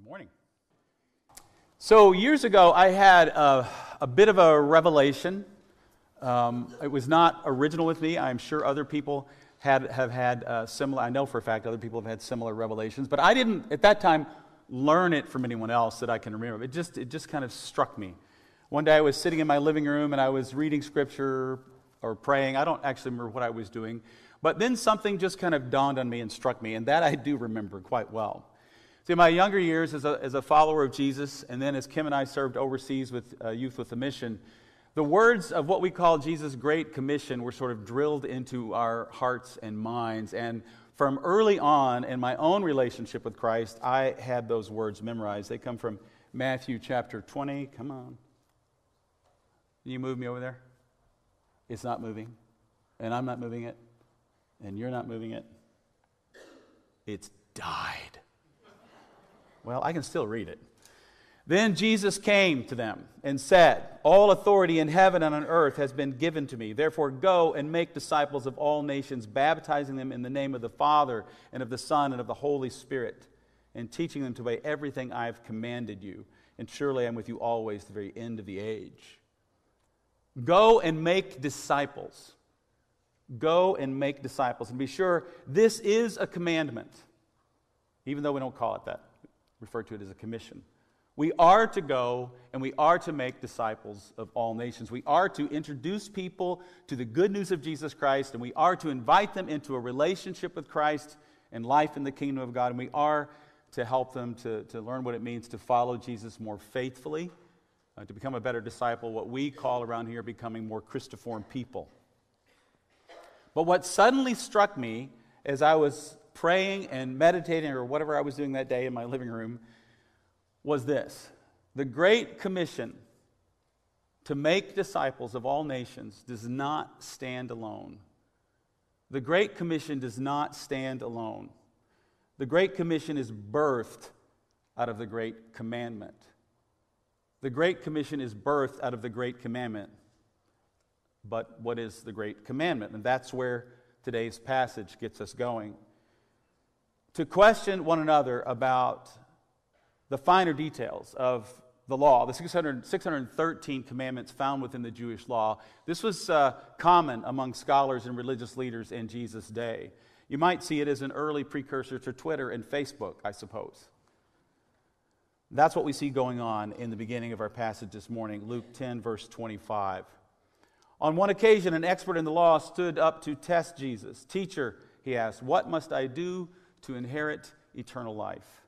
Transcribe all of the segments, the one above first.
Good morning. So, years ago, I had a, a bit of a revelation. Um, it was not original with me. I'm sure other people had, have had uh, similar, I know for a fact other people have had similar revelations, but I didn't, at that time, learn it from anyone else that I can remember. It just, it just kind of struck me. One day I was sitting in my living room and I was reading scripture or praying. I don't actually remember what I was doing. But then something just kind of dawned on me and struck me, and that I do remember quite well. See, my younger years as a, as a follower of Jesus, and then as Kim and I served overseas with uh, Youth with a Mission, the words of what we call Jesus' Great Commission were sort of drilled into our hearts and minds. And from early on in my own relationship with Christ, I had those words memorized. They come from Matthew chapter 20. Come on. Can you move me over there? It's not moving, and I'm not moving it and you're not moving it, it's died. Well, I can still read it. Then Jesus came to them and said, All authority in heaven and on earth has been given to me. Therefore, go and make disciples of all nations, baptizing them in the name of the Father and of the Son and of the Holy Spirit, and teaching them to obey everything I have commanded you. And surely I'm with you always to the very end of the age. Go and make disciples. Go and make disciples. And be sure this is a commandment, even though we don't call it that, refer to it as a commission. We are to go and we are to make disciples of all nations. We are to introduce people to the good news of Jesus Christ, and we are to invite them into a relationship with Christ and life in the kingdom of God. And we are to help them to, to learn what it means to follow Jesus more faithfully, uh, to become a better disciple, what we call around here becoming more Christiform people. But what suddenly struck me as I was praying and meditating or whatever I was doing that day in my living room was this the Great Commission to make disciples of all nations does not stand alone. The Great Commission does not stand alone. The Great Commission is birthed out of the Great Commandment. The Great Commission is birthed out of the Great Commandment but what is the great commandment? And that's where today's passage gets us going. To question one another about the finer details of the law, the 600, 613 commandments found within the Jewish law. This was uh, common among scholars and religious leaders in Jesus' day. You might see it as an early precursor to Twitter and Facebook, I suppose. That's what we see going on in the beginning of our passage this morning, Luke 10, verse 25. On one occasion, an expert in the law stood up to test Jesus. Teacher, he asked, what must I do to inherit eternal life?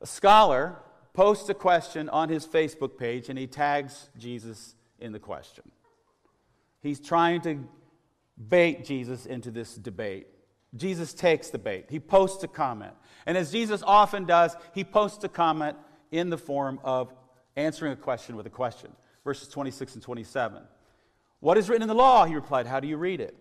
A scholar posts a question on his Facebook page and he tags Jesus in the question. He's trying to bait Jesus into this debate. Jesus takes the bait. He posts a comment. And as Jesus often does, he posts a comment in the form of answering a question with a question verses 26 and 27. What is written in the law? He replied, How do you read it?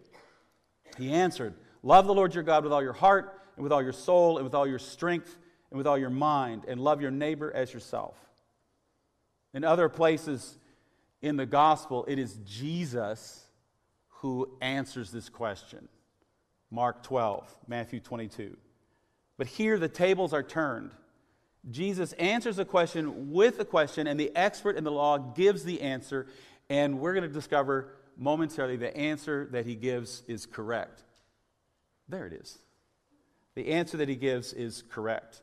He answered, Love the Lord your God with all your heart, and with all your soul, and with all your strength, and with all your mind, and love your neighbor as yourself. In other places in the gospel, it is Jesus who answers this question. Mark 12, Matthew 22. But here the tables are turned. Jesus answers the question with a question, and the expert in the law gives the answer, and we're going to discover momentarily the answer that he gives is correct. There it is. The answer that he gives is correct.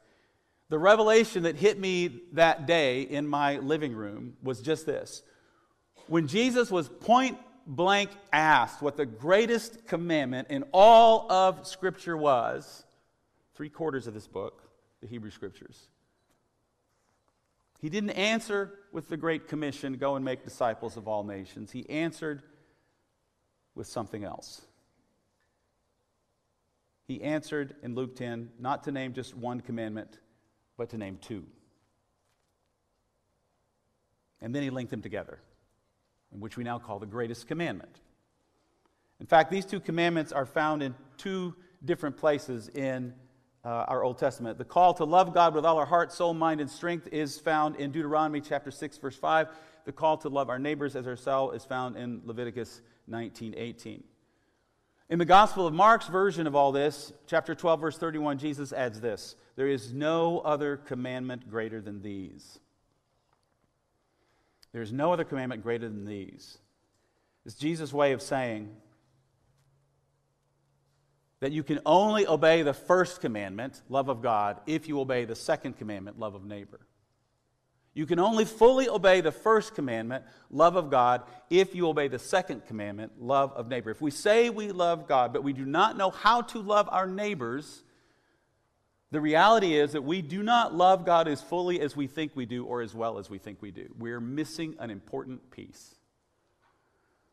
The revelation that hit me that day in my living room was just this. When Jesus was point blank asked what the greatest commandment in all of Scripture was, three quarters of this book, the Hebrew Scriptures, he didn't answer with the Great Commission go and make disciples of all nations. He answered with something else. He answered in Luke 10 not to name just one commandment, but to name two. And then he linked them together, which we now call the greatest commandment. In fact, these two commandments are found in two different places in uh, our Old Testament. The call to love God with all our heart, soul, mind, and strength is found in Deuteronomy chapter 6, verse 5. The call to love our neighbors as ourselves is found in Leviticus 19, 18. In the Gospel of Mark's version of all this, chapter 12, verse 31, Jesus adds this There is no other commandment greater than these. There is no other commandment greater than these. It's Jesus' way of saying that you can only obey the first commandment, love of God, if you obey the second commandment, love of neighbor. You can only fully obey the first commandment, love of God, if you obey the second commandment, love of neighbor. If we say we love God, but we do not know how to love our neighbors, the reality is that we do not love God as fully as we think we do or as well as we think we do. We're missing an important piece.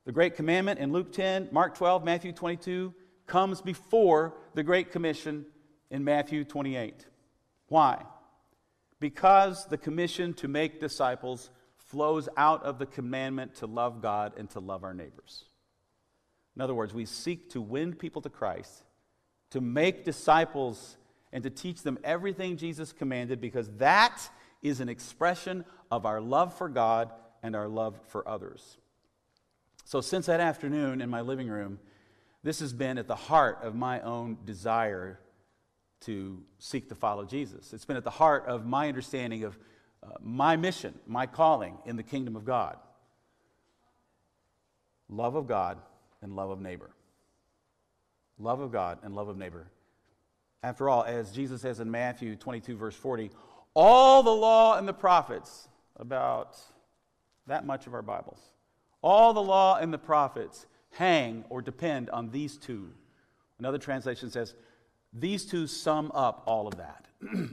The Great Commandment in Luke 10, Mark 12, Matthew 22 comes before the Great Commission in Matthew 28. Why? Because the commission to make disciples flows out of the commandment to love God and to love our neighbors. In other words, we seek to win people to Christ, to make disciples, and to teach them everything Jesus commanded because that is an expression of our love for God and our love for others. So, since that afternoon in my living room, this has been at the heart of my own desire to seek to follow Jesus. It's been at the heart of my understanding of uh, my mission, my calling in the kingdom of God love of God and love of neighbor. Love of God and love of neighbor. After all, as Jesus says in Matthew 22, verse 40, all the law and the prophets, about that much of our Bibles, all the law and the prophets hang or depend on these two. Another translation says, these two sum up all of that.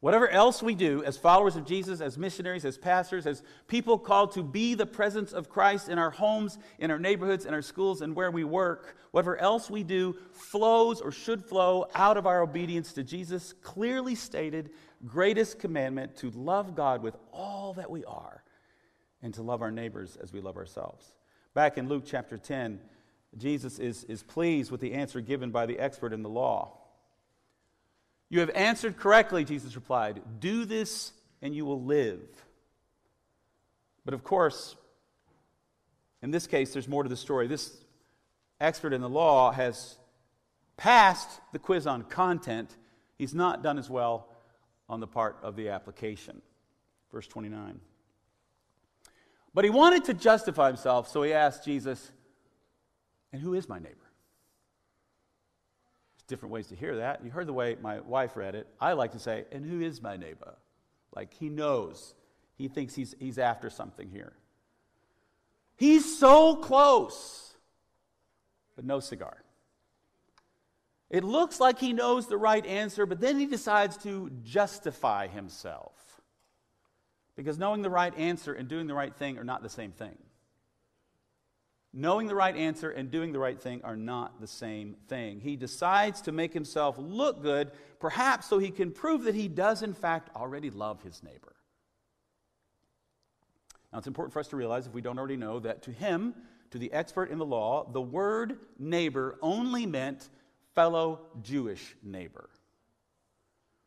Whatever else we do as followers of Jesus, as missionaries, as pastors, as people called to be the presence of Christ in our homes, in our neighborhoods, in our schools, and where we work, whatever else we do flows or should flow out of our obedience to Jesus' clearly stated greatest commandment to love God with all that we are and to love our neighbors as we love ourselves. Back in Luke chapter 10, Jesus is, is pleased with the answer given by the expert in the law. You have answered correctly, Jesus replied. Do this and you will live. But of course, in this case, there's more to the story. This expert in the law has passed the quiz on content, he's not done as well on the part of the application. Verse 29. But he wanted to justify himself, so he asked Jesus, and who is my neighbor? There's different ways to hear that. You heard the way my wife read it. I like to say, and who is my neighbor? Like he knows. He thinks he's, he's after something here. He's so close, but no cigar. It looks like he knows the right answer, but then he decides to justify himself. Because knowing the right answer and doing the right thing are not the same thing. Knowing the right answer and doing the right thing are not the same thing. He decides to make himself look good, perhaps so he can prove that he does, in fact, already love his neighbor. Now, it's important for us to realize, if we don't already know, that to him, to the expert in the law, the word neighbor only meant fellow Jewish neighbor.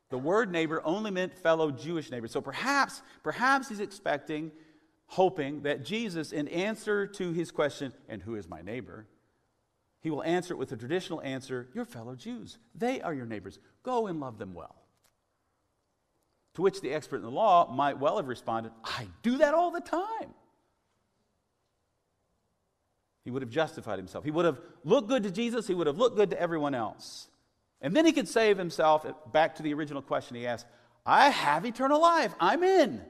The word neighbor only meant fellow Jewish neighbor. So perhaps, perhaps he's expecting hoping that Jesus, in answer to his question, and who is my neighbor, he will answer it with the traditional answer, your fellow Jews. They are your neighbors. Go and love them well. To which the expert in the law might well have responded, I do that all the time. He would have justified himself. He would have looked good to Jesus. He would have looked good to everyone else. And then he could save himself back to the original question he asked I have eternal life. I'm in.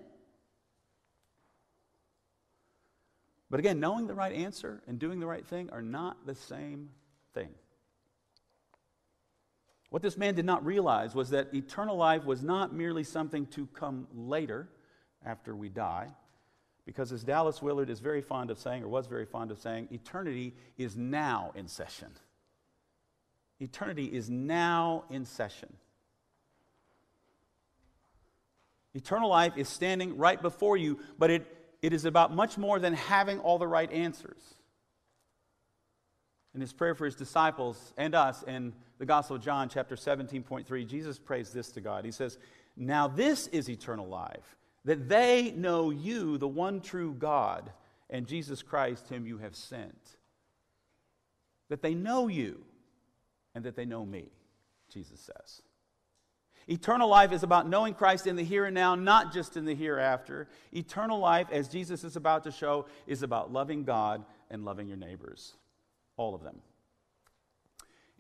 But again, knowing the right answer and doing the right thing are not the same thing. What this man did not realize was that eternal life was not merely something to come later after we die, because as Dallas Willard is very fond of saying, or was very fond of saying, eternity is now in session. Eternity is now in session. Eternal life is standing right before you, but it it is about much more than having all the right answers. In his prayer for his disciples and us in the Gospel of John, chapter 17.3, Jesus prays this to God. He says, Now this is eternal life, that they know you, the one true God, and Jesus Christ, whom you have sent. that they know you and that they know me, Jesus says. Eternal life is about knowing Christ in the here and now, not just in the hereafter. Eternal life, as Jesus is about to show, is about loving God and loving your neighbors, all of them.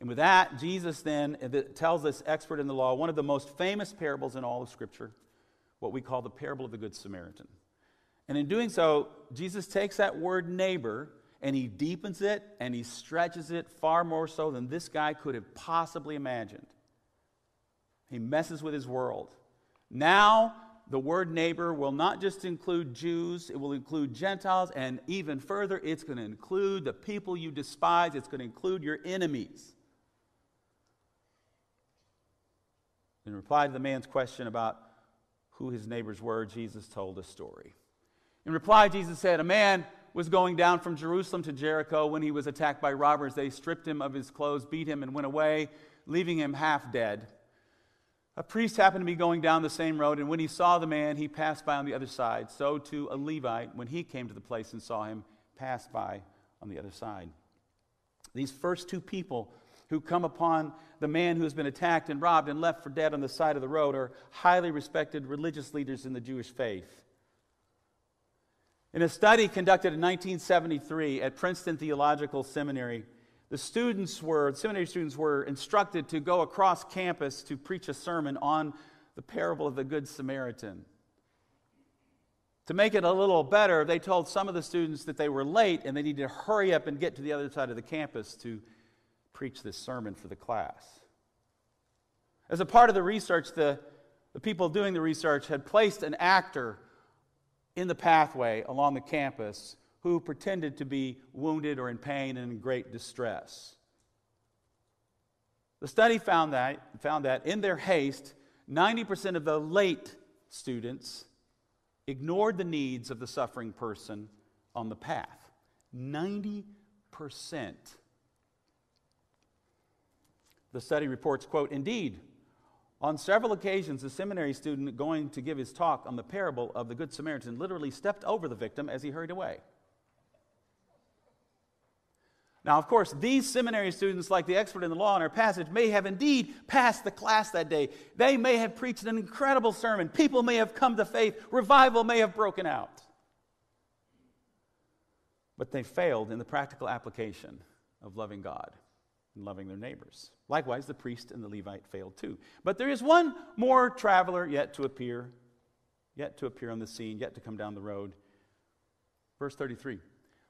And with that, Jesus then uh, tells this expert in the law one of the most famous parables in all of Scripture, what we call the parable of the Good Samaritan. And in doing so, Jesus takes that word neighbor and he deepens it and he stretches it far more so than this guy could have possibly imagined. He messes with his world. Now, the word neighbor will not just include Jews, it will include Gentiles, and even further, it's going to include the people you despise, it's going to include your enemies. In reply to the man's question about who his neighbors were, Jesus told a story. In reply, Jesus said, A man was going down from Jerusalem to Jericho when he was attacked by robbers. They stripped him of his clothes, beat him, and went away, leaving him half dead. A priest happened to be going down the same road, and when he saw the man, he passed by on the other side. So too a Levite, when he came to the place and saw him, passed by on the other side. These first two people who come upon the man who has been attacked and robbed and left for dead on the side of the road are highly respected religious leaders in the Jewish faith. In a study conducted in 1973 at Princeton Theological Seminary, the students were, the seminary students were instructed to go across campus to preach a sermon on the parable of the Good Samaritan. To make it a little better, they told some of the students that they were late and they needed to hurry up and get to the other side of the campus to preach this sermon for the class. As a part of the research, the, the people doing the research had placed an actor in the pathway along the campus who pretended to be wounded or in pain and in great distress. The study found that, found that in their haste, 90% of the late students ignored the needs of the suffering person on the path. 90%. The study reports, quote, Indeed, on several occasions, a seminary student going to give his talk on the parable of the Good Samaritan literally stepped over the victim as he hurried away. Now, of course, these seminary students, like the expert in the law in our passage, may have indeed passed the class that day. They may have preached an incredible sermon. People may have come to faith. Revival may have broken out. But they failed in the practical application of loving God and loving their neighbors. Likewise, the priest and the Levite failed too. But there is one more traveler yet to appear, yet to appear on the scene, yet to come down the road. Verse 33.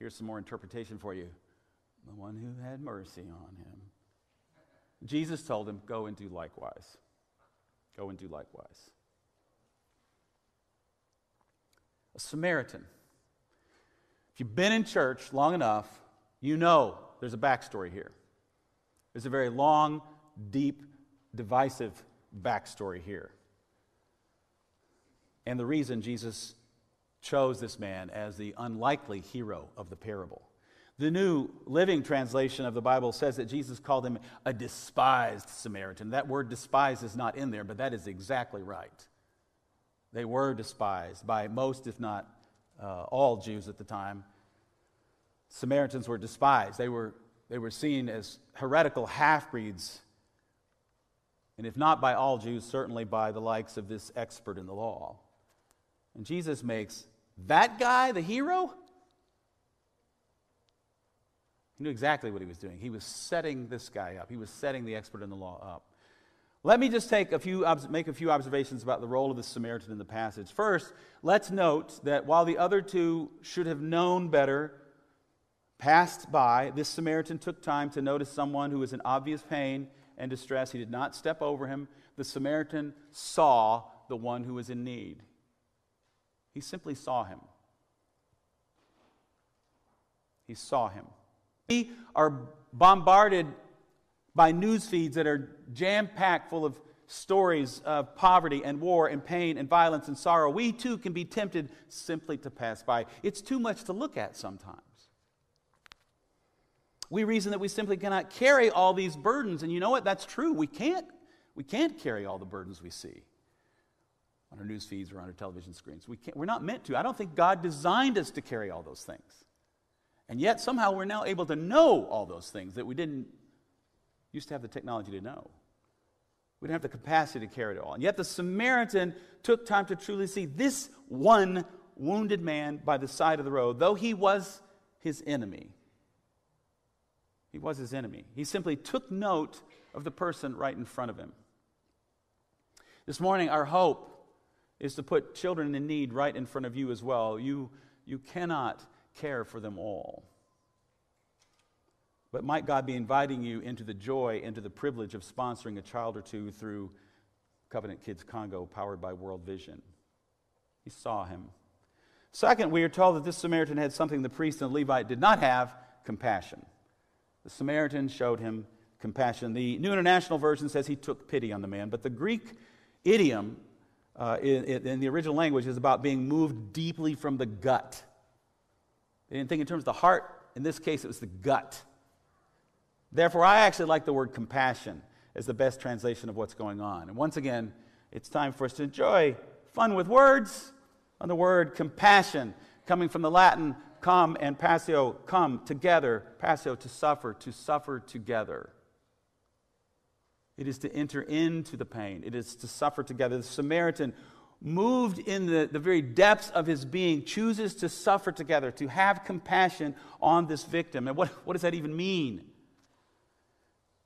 Here's some more interpretation for you the one who had mercy on him. Jesus told him, Go and do likewise. Go and do likewise. A Samaritan. If you've been in church long enough, you know there's a backstory here. There's a very long, deep, divisive backstory here. And the reason Jesus chose this man as the unlikely hero of the parable. The New Living Translation of the Bible says that Jesus called him a despised Samaritan. That word despised is not in there, but that is exactly right. They were despised by most, if not uh, all, Jews at the time. Samaritans were despised. They were, they were seen as heretical half breeds, and if not by all Jews, certainly by the likes of this expert in the law. And Jesus makes that guy the hero? He knew exactly what he was doing. He was setting this guy up, he was setting the expert in the law up. Let me just take a few, make a few observations about the role of the Samaritan in the passage. First, let's note that while the other two should have known better, passed by, this Samaritan took time to notice someone who was in obvious pain and distress. He did not step over him. The Samaritan saw the one who was in need. He simply saw him. He saw him. We are bombarded by news feeds that are jam packed full of stories of poverty and war and pain and violence and sorrow. We too can be tempted simply to pass by. It's too much to look at sometimes. We reason that we simply cannot carry all these burdens. And you know what? That's true. We can't. We can't carry all the burdens we see on our news feeds or on our television screens. We can't, we're not meant to. I don't think God designed us to carry all those things. And yet, somehow, we're now able to know all those things that we didn't used to have the technology to know. We didn't have the capacity to carry it all. And yet, the Samaritan took time to truly see this one wounded man by the side of the road, though he was his enemy. He was his enemy. He simply took note of the person right in front of him. This morning, our hope is to put children in need right in front of you as well. You, you cannot care for them all. But might God be inviting you into the joy, into the privilege of sponsoring a child or two through Covenant Kids Congo, powered by World Vision? He saw him. Second, we are told that this Samaritan had something the priest and the Levite did not have compassion. The Samaritan showed him compassion. The New International Version says he took pity on the man, but the Greek idiom uh, in, in, the original language is about being moved deeply from the gut. They didn't think in terms of the heart. In this case, it was the gut. Therefore, I actually like the word compassion as the best translation of what's going on. And once again, it's time for us to enjoy fun with words on the word compassion, coming from the Latin come and passio, come together, passio, to suffer, to suffer together. It is to enter into the pain, it is to suffer together. The Samaritan, moved in the, the very depths of his being, chooses to suffer together, to have compassion on this victim. And what, what does that even mean?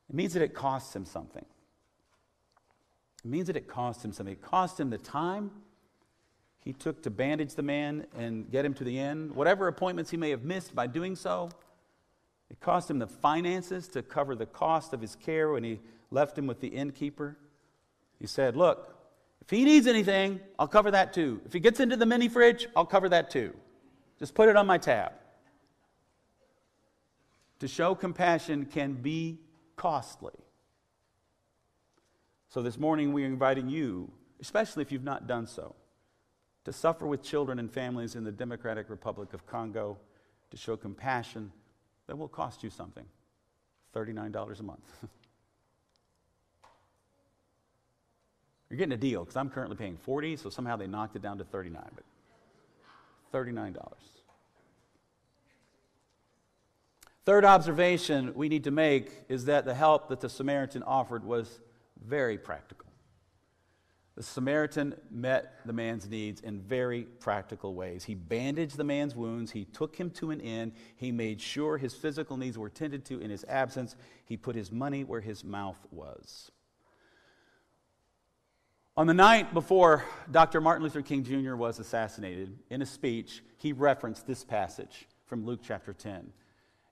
It means that it costs him something. It means that it cost him something. It cost him the time he took to bandage the man and get him to the end, whatever appointments he may have missed by doing so. It cost him the finances to cover the cost of his care when he left him with the innkeeper. He said, Look, if he needs anything, I'll cover that too. If he gets into the mini fridge, I'll cover that too. Just put it on my tab. To show compassion can be costly. So this morning we are inviting you, especially if you've not done so, to suffer with children and families in the Democratic Republic of Congo, to show compassion that will cost you something $39 a month. You're getting a deal because I'm currently paying 40, so somehow they knocked it down to 39, but $39. Third observation we need to make is that the help that the Samaritan offered was very practical. The Samaritan met the man's needs in very practical ways. He bandaged the man's wounds. He took him to an inn. He made sure his physical needs were tended to in his absence. He put his money where his mouth was. On the night before Dr. Martin Luther King Jr. was assassinated, in a speech, he referenced this passage from Luke chapter 10.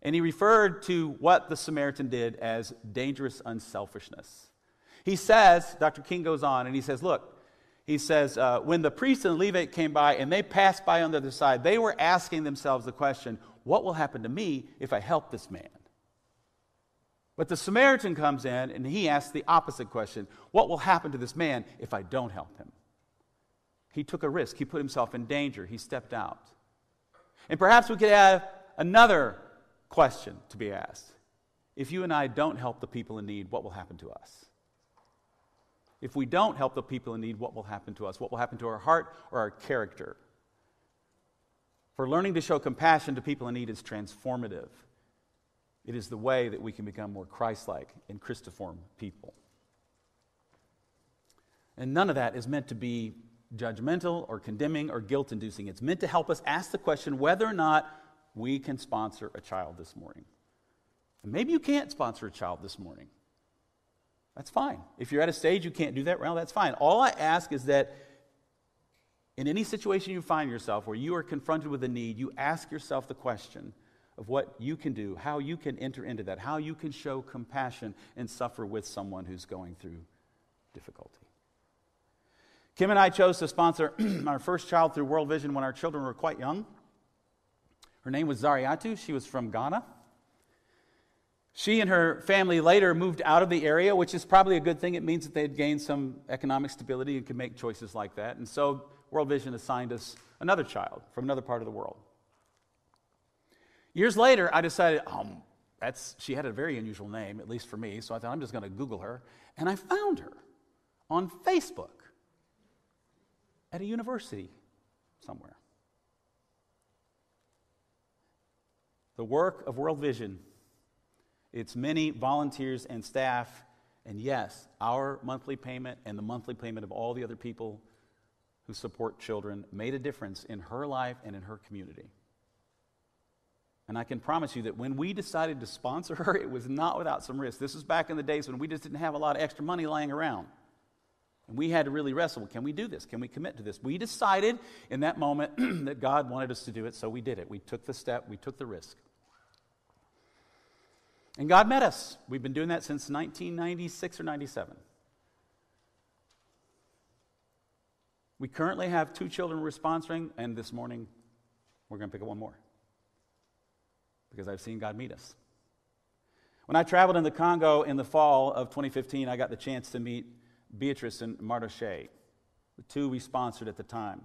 And he referred to what the Samaritan did as dangerous unselfishness. He says, Dr. King goes on, and he says, Look, he says, uh, when the priest and the Levite came by and they passed by on the other side, they were asking themselves the question, What will happen to me if I help this man? But the Samaritan comes in and he asks the opposite question What will happen to this man if I don't help him? He took a risk. He put himself in danger. He stepped out. And perhaps we could have another question to be asked. If you and I don't help the people in need, what will happen to us? If we don't help the people in need, what will happen to us? What will happen to our heart or our character? For learning to show compassion to people in need is transformative. It is the way that we can become more Christ like and Christiform people. And none of that is meant to be judgmental or condemning or guilt inducing. It's meant to help us ask the question whether or not we can sponsor a child this morning. And maybe you can't sponsor a child this morning. That's fine. If you're at a stage you can't do that, well, that's fine. All I ask is that in any situation you find yourself where you are confronted with a need, you ask yourself the question of what you can do, how you can enter into that, how you can show compassion and suffer with someone who's going through difficulty. Kim and I chose to sponsor our first child through World Vision when our children were quite young. Her name was Zariatu. She was from Ghana. She and her family later moved out of the area, which is probably a good thing. It means that they had gained some economic stability and could make choices like that. And so World Vision assigned us another child from another part of the world. Years later, I decided, oh, that's, she had a very unusual name, at least for me, so I thought I'm just going to Google her. And I found her on Facebook at a university somewhere. The work of World Vision it's many volunteers and staff, and yes, our monthly payment and the monthly payment of all the other people who support children made a difference in her life and in her community. And I can promise you that when we decided to sponsor her, it was not without some risk. This was back in the days when we just didn't have a lot of extra money lying around. And we had to really wrestle can we do this? Can we commit to this? We decided in that moment that God wanted us to do it, so we did it. We took the step, we took the risk. And God met us. We've been doing that since 1996 or 97. We currently have two children we're sponsoring, and this morning we're going to pick up one more because I've seen God meet us. When I traveled in the Congo in the fall of 2015, I got the chance to meet Beatrice and Mardoche, the two we sponsored at the time.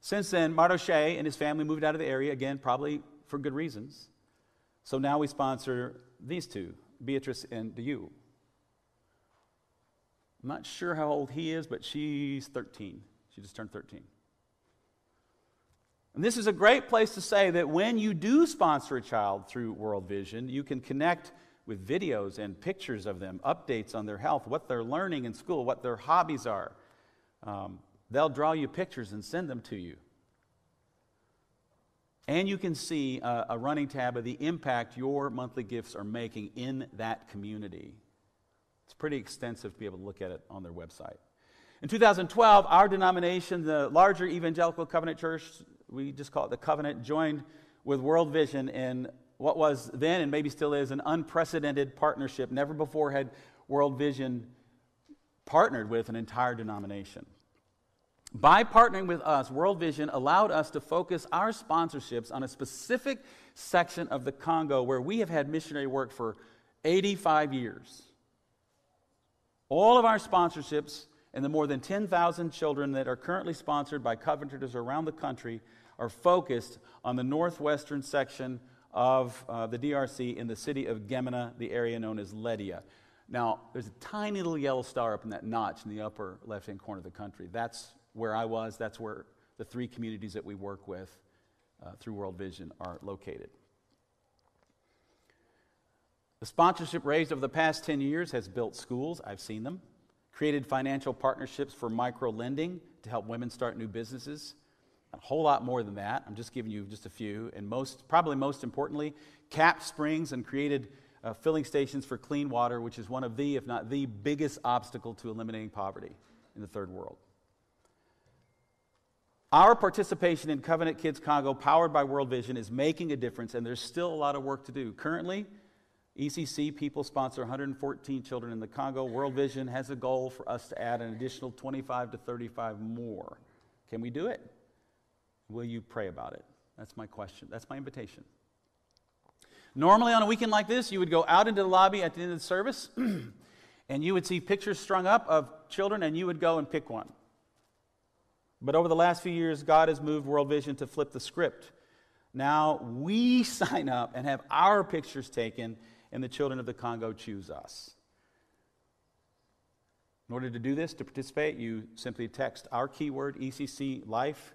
Since then, Mardoche and his family moved out of the area, again, probably for good reasons. So now we sponsor these two, Beatrice and Diu. I'm not sure how old he is, but she's 13. She just turned 13. And this is a great place to say that when you do sponsor a child through World Vision, you can connect with videos and pictures of them, updates on their health, what they're learning in school, what their hobbies are. Um, they'll draw you pictures and send them to you. And you can see a, a, running tab of the impact your monthly gifts are making in that community. It's pretty extensive to be able to look at it on their website. In 2012, our denomination, the larger Evangelical Covenant Church, we just call it the Covenant, joined with World Vision in what was then and maybe still is an unprecedented partnership. Never before had World Vision partnered with an entire denomination. By partnering with us, World Vision allowed us to focus our sponsorships on a specific section of the Congo where we have had missionary work for 85 years. All of our sponsorships and the more than 10,000 children that are currently sponsored by Covenanters around the country are focused on the northwestern section of uh, the DRC in the city of Gemena, the area known as Ledia. Now, there's a tiny little yellow star up in that notch in the upper left hand corner of the country. That's where I was, that's where the three communities that we work with uh, through World Vision are located. The sponsorship raised over the past 10 years has built schools, I've seen them, created financial partnerships for micro lending to help women start new businesses. A whole lot more than that. I'm just giving you just a few. And most, probably most importantly, capped springs and created uh, filling stations for clean water, which is one of the, if not the biggest obstacle to eliminating poverty in the third world. Our participation in Covenant Kids Congo, powered by World Vision, is making a difference, and there's still a lot of work to do. Currently, ECC people sponsor 114 children in the Congo. World Vision has a goal for us to add an additional 25 to 35 more. Can we do it? Will you pray about it? That's my question. That's my invitation. Normally, on a weekend like this, you would go out into the lobby at the end of the service and you would see pictures strung up of children, and you would go and pick one. But over the last few years, God has moved World Vision to flip the script. Now we sign up and have our pictures taken, and the children of the Congo choose us. In order to do this, to participate, you simply text our keyword ECC Life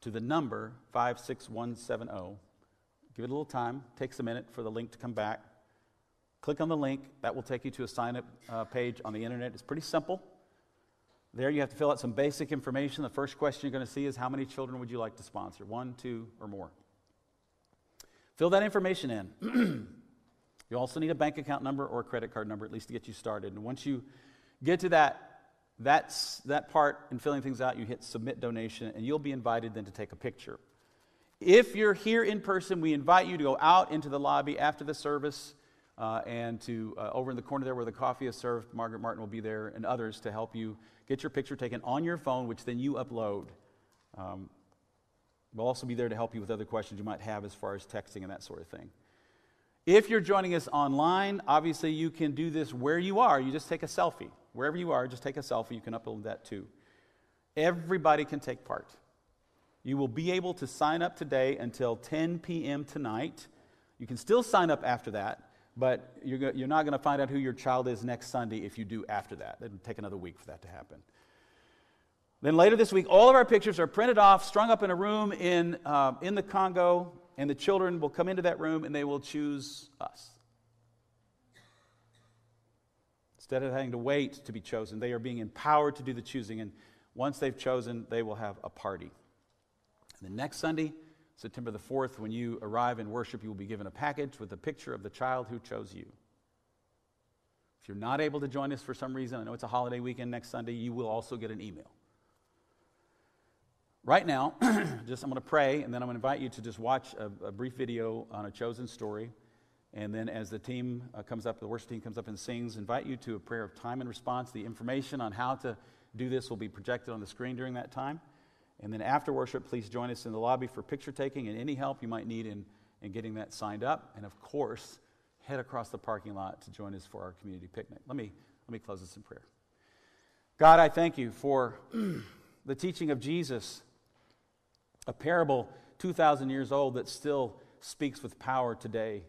to the number 56170. Give it a little time, takes a minute for the link to come back. Click on the link, that will take you to a sign up uh, page on the internet. It's pretty simple. There, you have to fill out some basic information. The first question you're going to see is how many children would you like to sponsor? One, two, or more. Fill that information in. you also need a bank account number or a credit card number, at least to get you started. And once you get to that, that's, that part in filling things out, you hit submit donation, and you'll be invited then to take a picture. If you're here in person, we invite you to go out into the lobby after the service uh, and to uh, over in the corner there where the coffee is served, Margaret Martin will be there and others to help you get your picture taken on your phone, which then you upload. Um, we'll also be there to help you with other questions you might have as far as texting and that sort of thing. If you're joining us online, obviously you can do this where you are. You just take a selfie. Wherever you are, just take a selfie. You can upload that too. Everybody can take part. You will be able to sign up today until 10 p.m. tonight. You can still sign up after that, but you're, you're not going to find out who your child is next Sunday if you do after that. It'll take another week for that to happen. Then later this week, all of our pictures are printed off, strung up in a room in, uh, in the Congo, and the children will come into that room and they will choose us. Instead of having to wait to be chosen, they are being empowered to do the choosing. And once they've chosen, they will have a party. And the next Sunday, September the 4th, when you arrive in worship, you will be given a package with a picture of the child who chose you. If you're not able to join us for some reason, I know it's a holiday weekend next Sunday, you will also get an email. Right now, just I'm going to pray, and then I'm going to invite you to just watch a, a brief video on a chosen story. And then, as the team uh, comes up, the worship team comes up and sings, invite you to a prayer of time and response. The information on how to do this will be projected on the screen during that time. And then after worship, please join us in the lobby for picture taking and any help you might need in, in getting that signed up. And of course, head across the parking lot to join us for our community picnic. Let me, let me close this in prayer. God, I thank you for the teaching of Jesus, a parable 2,000 years old that still speaks with power today.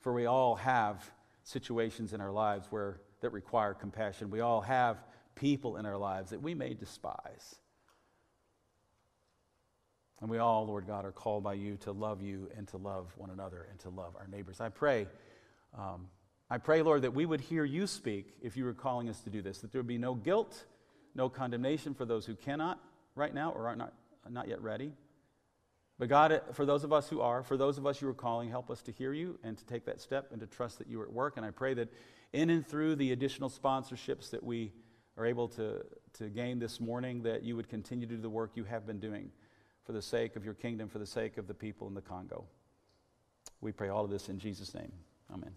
For we all have situations in our lives where, that require compassion. We all have people in our lives that we may despise. And we all, Lord God, are called by you to love you and to love one another and to love our neighbors. I pray, um, I pray, Lord, that we would hear you speak if you were calling us to do this, that there would be no guilt, no condemnation for those who cannot right now or are not, not yet ready. But God, for those of us who are, for those of us you are calling, help us to hear you and to take that step and to trust that you are at work. And I pray that in and through the additional sponsorships that we are able to, to gain this morning, that you would continue to do the work you have been doing for the sake of your kingdom, for the sake of the people in the Congo. We pray all of this in Jesus' name. Amen.